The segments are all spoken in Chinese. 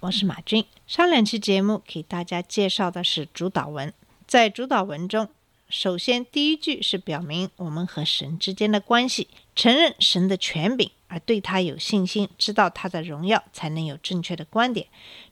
我是马军。上两期节目给大家介绍的是主导文，在主导文中，首先第一句是表明我们和神之间的关系，承认神的权柄，而对他有信心，知道他的荣耀，才能有正确的观点，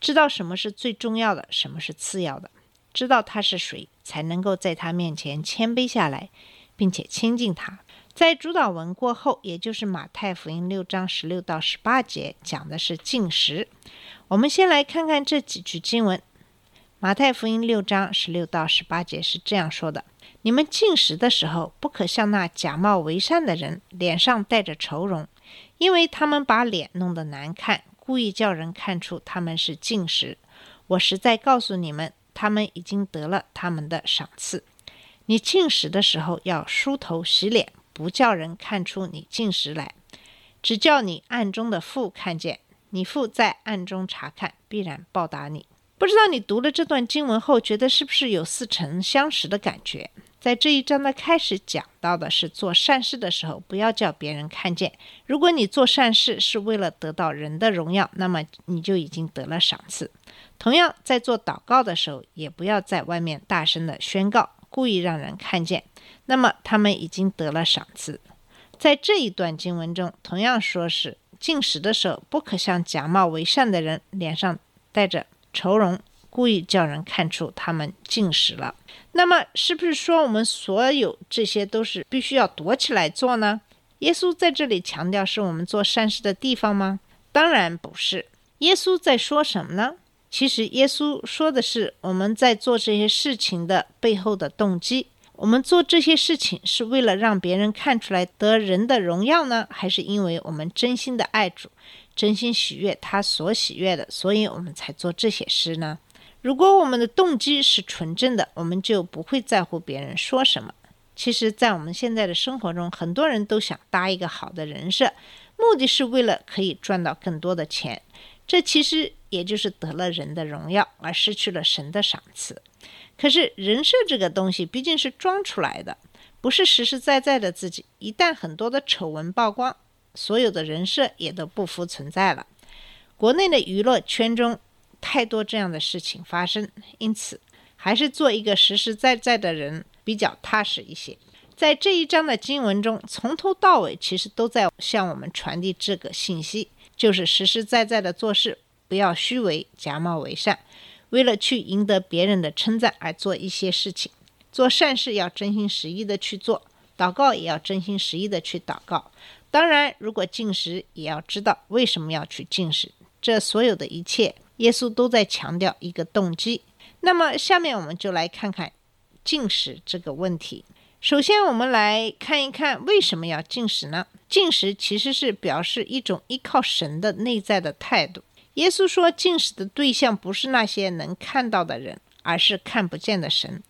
知道什么是最重要的，什么是次要的，知道他是谁，才能够在他面前谦卑下来，并且亲近他。在主导文过后，也就是马太福音六章十六到十八节，讲的是进食。我们先来看看这几句经文。马太福音六章十六到十八节是这样说的：“你们进食的时候，不可像那假冒为善的人，脸上带着愁容，因为他们把脸弄得难看，故意叫人看出他们是进食。我实在告诉你们，他们已经得了他们的赏赐。你进食的时候要梳头洗脸，不叫人看出你进食来，只叫你暗中的父看见。你父在暗中查看，必然报答你。不知道你读了这段经文后，觉得是不是有似曾相识的感觉？在这一章的开始讲到的是做善事的时候，不要叫别人看见。如果你做善事是为了得到人的荣耀，那么你就已经得了赏赐。同样，在做祷告的时候，也不要在外面大声的宣告，故意让人看见，那么他们已经得了赏赐。在这一段经文中，同样说是进食的时候，不可像假冒为善的人，脸上带着愁容，故意叫人看出他们进食了。那么，是不是说我们所有这些都是必须要躲起来做呢？耶稣在这里强调是我们做善事的地方吗？当然不是。耶稣在说什么呢？其实耶稣说的是我们在做这些事情的背后的动机。我们做这些事情是为了让别人看出来得人的荣耀呢，还是因为我们真心的爱主，真心喜悦他所喜悦的，所以我们才做这些事呢？如果我们的动机是纯正的，我们就不会在乎别人说什么。其实，在我们现在的生活中，很多人都想搭一个好的人设，目的是为了可以赚到更多的钱。这其实也就是得了人的荣耀，而失去了神的赏赐。可是人设这个东西毕竟是装出来的，不是实实在在的自己。一旦很多的丑闻曝光，所有的人设也都不复存在了。国内的娱乐圈中太多这样的事情发生，因此还是做一个实实在在的人比较踏实一些。在这一章的经文中，从头到尾其实都在向我们传递这个信息，就是实实在在的做事，不要虚伪、假冒为善。为了去赢得别人的称赞而做一些事情，做善事要真心实意的去做，祷告也要真心实意的去祷告。当然，如果进食，也要知道为什么要去进食。这所有的一切，耶稣都在强调一个动机。那么，下面我们就来看看进食这个问题。首先，我们来看一看为什么要进食呢？进食其实是表示一种依靠神的内在的态度。耶稣说，进食的对象不是那些能看到的人，而是看不见的神。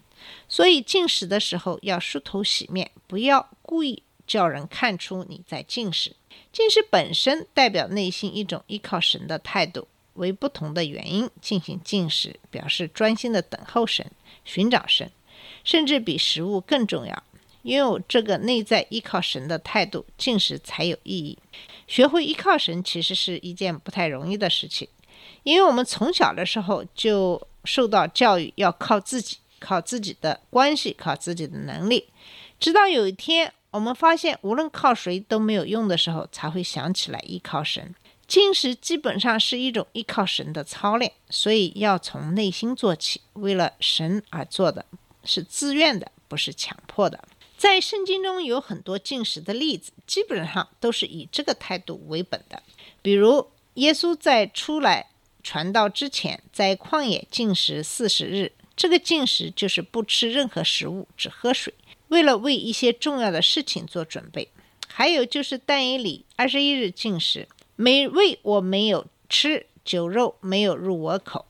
所以进食的时候要梳头洗面，不要故意叫人看出你在进食。进食本身代表内心一种依靠神的态度，为不同的原因进行进食，表示专心的等候神、寻找神，甚至比食物更重要。拥有这个内在依靠神的态度，进食才有意义。学会依靠神其实是一件不太容易的事情，因为我们从小的时候就受到教育要靠自己，靠自己的关系，靠自己的能力，直到有一天我们发现无论靠谁都没有用的时候，才会想起来依靠神。进食基本上是一种依靠神的操练，所以要从内心做起，为了神而做的，是自愿的，不是强迫的。在圣经中有很多进食的例子，基本上都是以这个态度为本的。比如，耶稣在出来传道之前，在旷野禁食四十日，这个禁食就是不吃任何食物，只喝水，为了为一些重要的事情做准备。还有就是但以理二十一日禁食，美味我没有吃，酒肉没有入我口，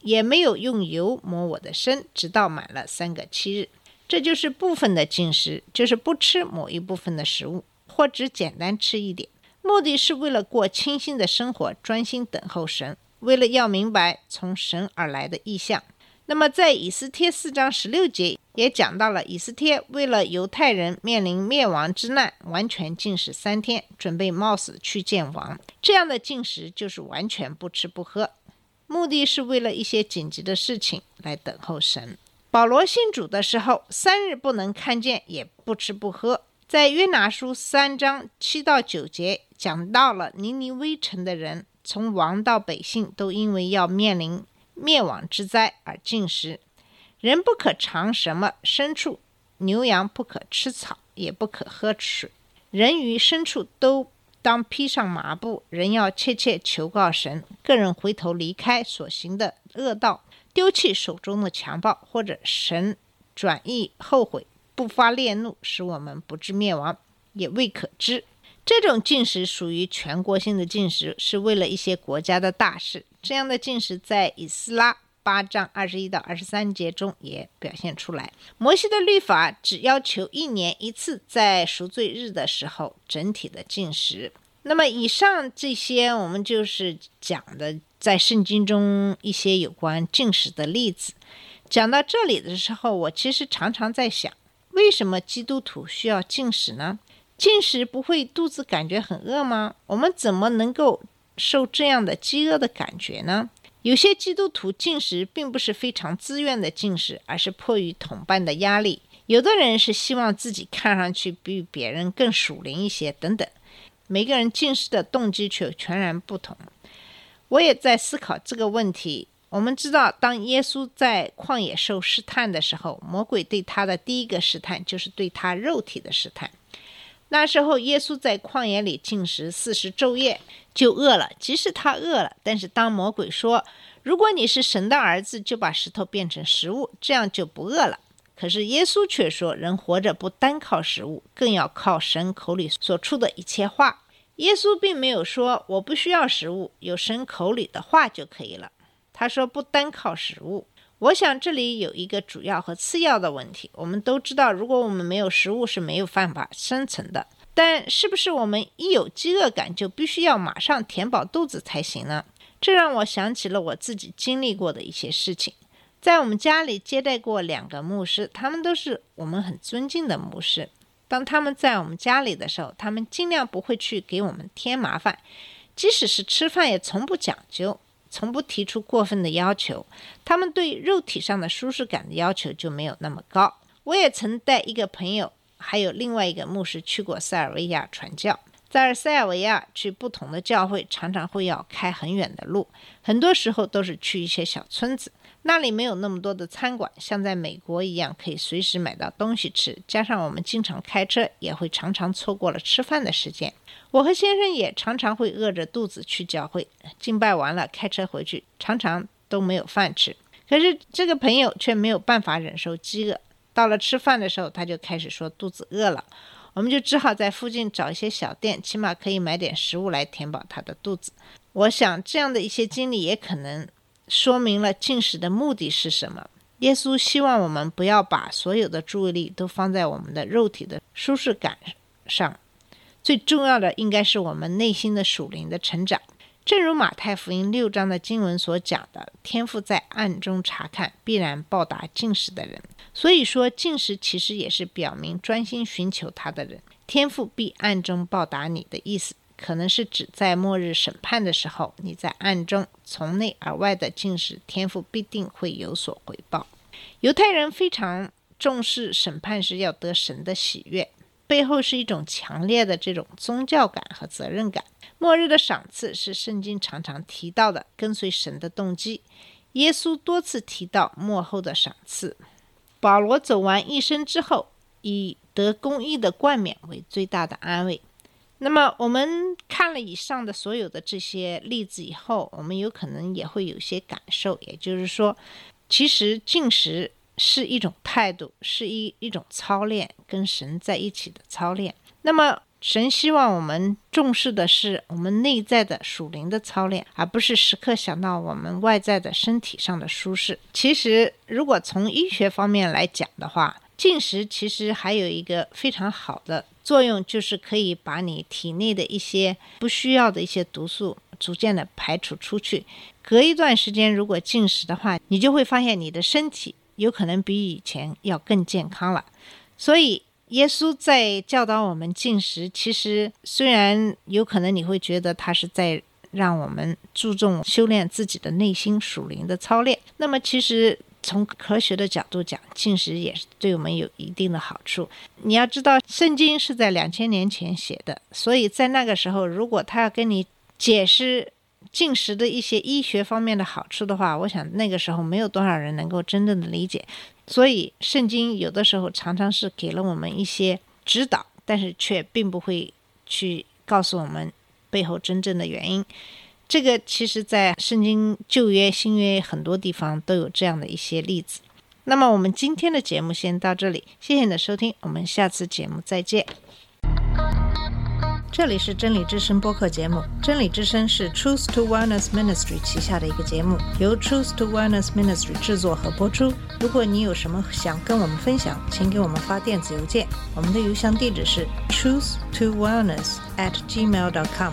也没有用油抹我的身，直到满了三个七日。这就是部分的进食，就是不吃某一部分的食物，或只简单吃一点，目的是为了过清新的生活，专心等候神，为了要明白从神而来的意象。那么，在以斯帖四章十六节也讲到了，以斯帖为了犹太人面临灭亡之难，完全禁食三天，准备冒死去见王。这样的禁食就是完全不吃不喝，目的是为了一些紧急的事情来等候神。保罗信主的时候，三日不能看见，也不吃不喝。在约拿书三章七到九节讲到了尼尼微城的人，从王到百姓都因为要面临。灭亡之灾而进食，人不可尝什么牲畜，牛羊不可吃草，也不可喝水。人与牲畜都当披上麻布。人要切切求告神，个人回头离开所行的恶道，丢弃手中的强暴，或者神转意后悔，不发烈怒，使我们不致灭亡，也未可知。这种进食属于全国性的进食，是为了一些国家的大事。这样的进食在以斯拉八章二十一到二十三节中也表现出来。摩西的律法只要求一年一次，在赎罪日的时候整体的进食。那么以上这些，我们就是讲的在圣经中一些有关进食的例子。讲到这里的时候，我其实常常在想，为什么基督徒需要进食呢？进食不会肚子感觉很饿吗？我们怎么能够受这样的饥饿的感觉呢？有些基督徒进食并不是非常自愿的进食，而是迫于同伴的压力。有的人是希望自己看上去比别人更属灵一些，等等。每个人进食的动机却全然不同。我也在思考这个问题。我们知道，当耶稣在旷野受试探的时候，魔鬼对他的第一个试探就是对他肉体的试探。那时候，耶稣在旷野里进食四十昼夜，就饿了。即使他饿了，但是当魔鬼说：“如果你是神的儿子，就把石头变成食物，这样就不饿了。”可是耶稣却说：“人活着不单靠食物，更要靠神口里所出的一切话。”耶稣并没有说：“我不需要食物，有神口里的话就可以了。”他说：“不单靠食物。”我想这里有一个主要和次要的问题。我们都知道，如果我们没有食物是没有办法生存的。但是不是我们一有饥饿感就必须要马上填饱肚子才行呢？这让我想起了我自己经历过的一些事情。在我们家里接待过两个牧师，他们都是我们很尊敬的牧师。当他们在我们家里的时候，他们尽量不会去给我们添麻烦，即使是吃饭也从不讲究。从不提出过分的要求，他们对肉体上的舒适感的要求就没有那么高。我也曾带一个朋友，还有另外一个牧师去过塞尔维亚传教。在塞尔维亚去不同的教会，常常会要开很远的路，很多时候都是去一些小村子。那里没有那么多的餐馆，像在美国一样可以随时买到东西吃。加上我们经常开车，也会常常错过了吃饭的时间。我和先生也常常会饿着肚子去教会，敬拜完了开车回去，常常都没有饭吃。可是这个朋友却没有办法忍受饥饿，到了吃饭的时候，他就开始说肚子饿了。我们就只好在附近找一些小店，起码可以买点食物来填饱他的肚子。我想这样的一些经历也可能。说明了进食的目的是什么？耶稣希望我们不要把所有的注意力都放在我们的肉体的舒适感上，最重要的应该是我们内心的属灵的成长。正如马太福音六章的经文所讲的：“天父在暗中查看，必然报答进食的人。”所以说，进食其实也是表明专心寻求他的人，天父必暗中报答你的意思。可能是指在末日审判的时候，你在暗中从内而外的进食，天赋必定会有所回报。犹太人非常重视审判时要得神的喜悦，背后是一种强烈的这种宗教感和责任感。末日的赏赐是圣经常常提到的跟随神的动机。耶稣多次提到末后的赏赐。保罗走完一生之后，以得公义的冠冕为最大的安慰。那么，我们看了以上的所有的这些例子以后，我们有可能也会有些感受。也就是说，其实进食是一种态度，是一一种操练，跟神在一起的操练。那么，神希望我们重视的是我们内在的属灵的操练，而不是时刻想到我们外在的身体上的舒适。其实，如果从医学方面来讲的话，进食其实还有一个非常好的作用，就是可以把你体内的一些不需要的一些毒素逐渐的排除出去。隔一段时间，如果进食的话，你就会发现你的身体有可能比以前要更健康了。所以。耶稣在教导我们进食，其实虽然有可能你会觉得他是在让我们注重修炼自己的内心属灵的操练，那么其实从科学的角度讲，进食也是对我们有一定的好处。你要知道，圣经是在两千年前写的，所以在那个时候，如果他要跟你解释进食的一些医学方面的好处的话，我想那个时候没有多少人能够真正的理解。所以，圣经有的时候常常是给了我们一些指导，但是却并不会去告诉我们背后真正的原因。这个其实，在圣经旧约、新约很多地方都有这样的一些例子。那么，我们今天的节目先到这里，谢谢你的收听，我们下次节目再见。这里是真理之声播客节目。真理之声是 Truth to Wellness Ministry 旗下的一个节目，由 Truth to Wellness Ministry 制作和播出。如果你有什么想跟我们分享，请给我们发电子邮件，我们的邮箱地址是 truth to wellness at gmail dot com。